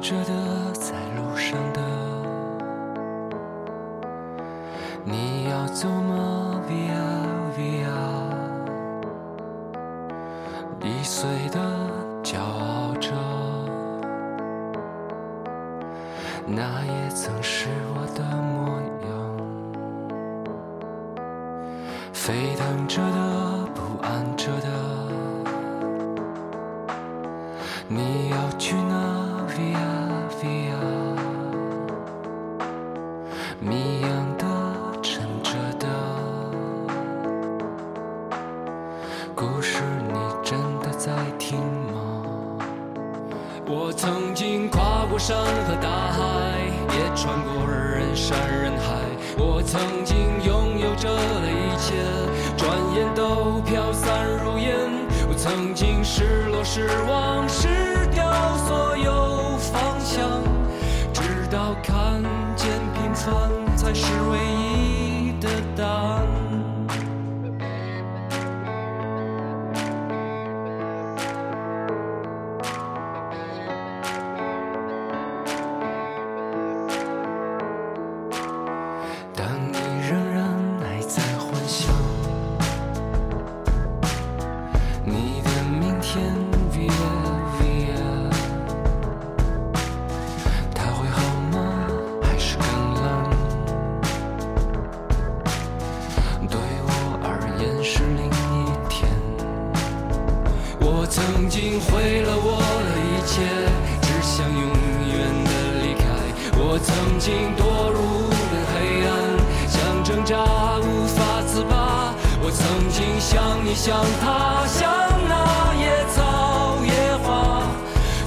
着的，在路上的，你要走吗？Via Via，易碎的骄傲着，那也曾是我的模样，沸腾着的，不安着的。你要去哪曾经跨过山和大海，也穿过人山人海。我曾经拥有着的一切，转眼都飘散如烟。我曾经失落失望失我曾经毁了我的一切，只想永远的离开。我曾经堕入无边黑暗，想挣扎无法自拔。我曾经像你像他，像那野草野花，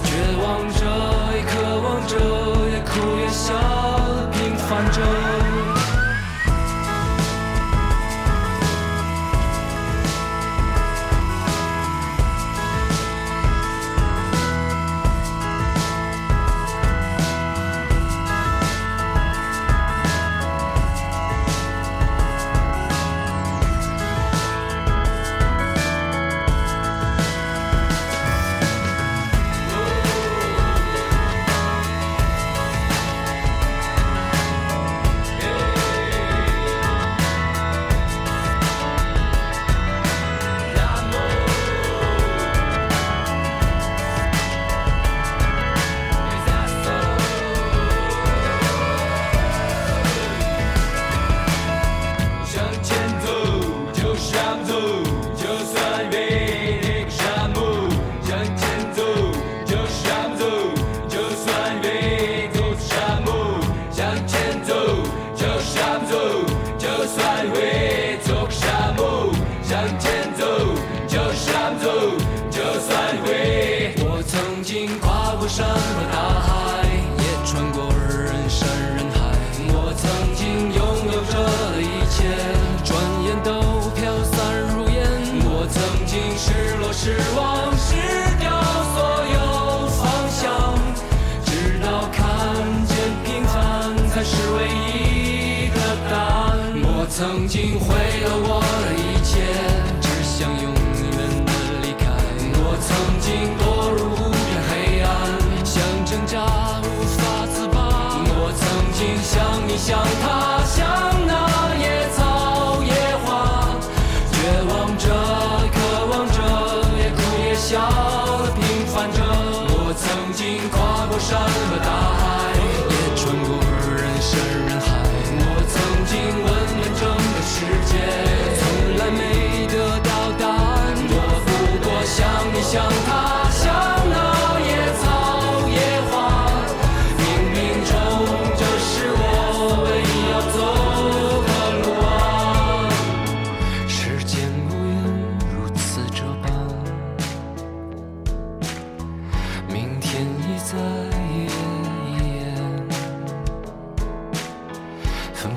绝望着也渴望着，也哭也笑，平凡着。失落失望失掉所有方向，直到看见平凡才是唯一的答案。我曾经毁了我的一切，只想永远的离开。我曾经堕入无边黑暗，想挣扎无法自拔。我曾经像你像他，像那野草野花，绝望着，笑。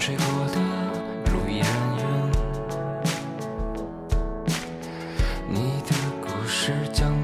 吹过的路依然远你的故事将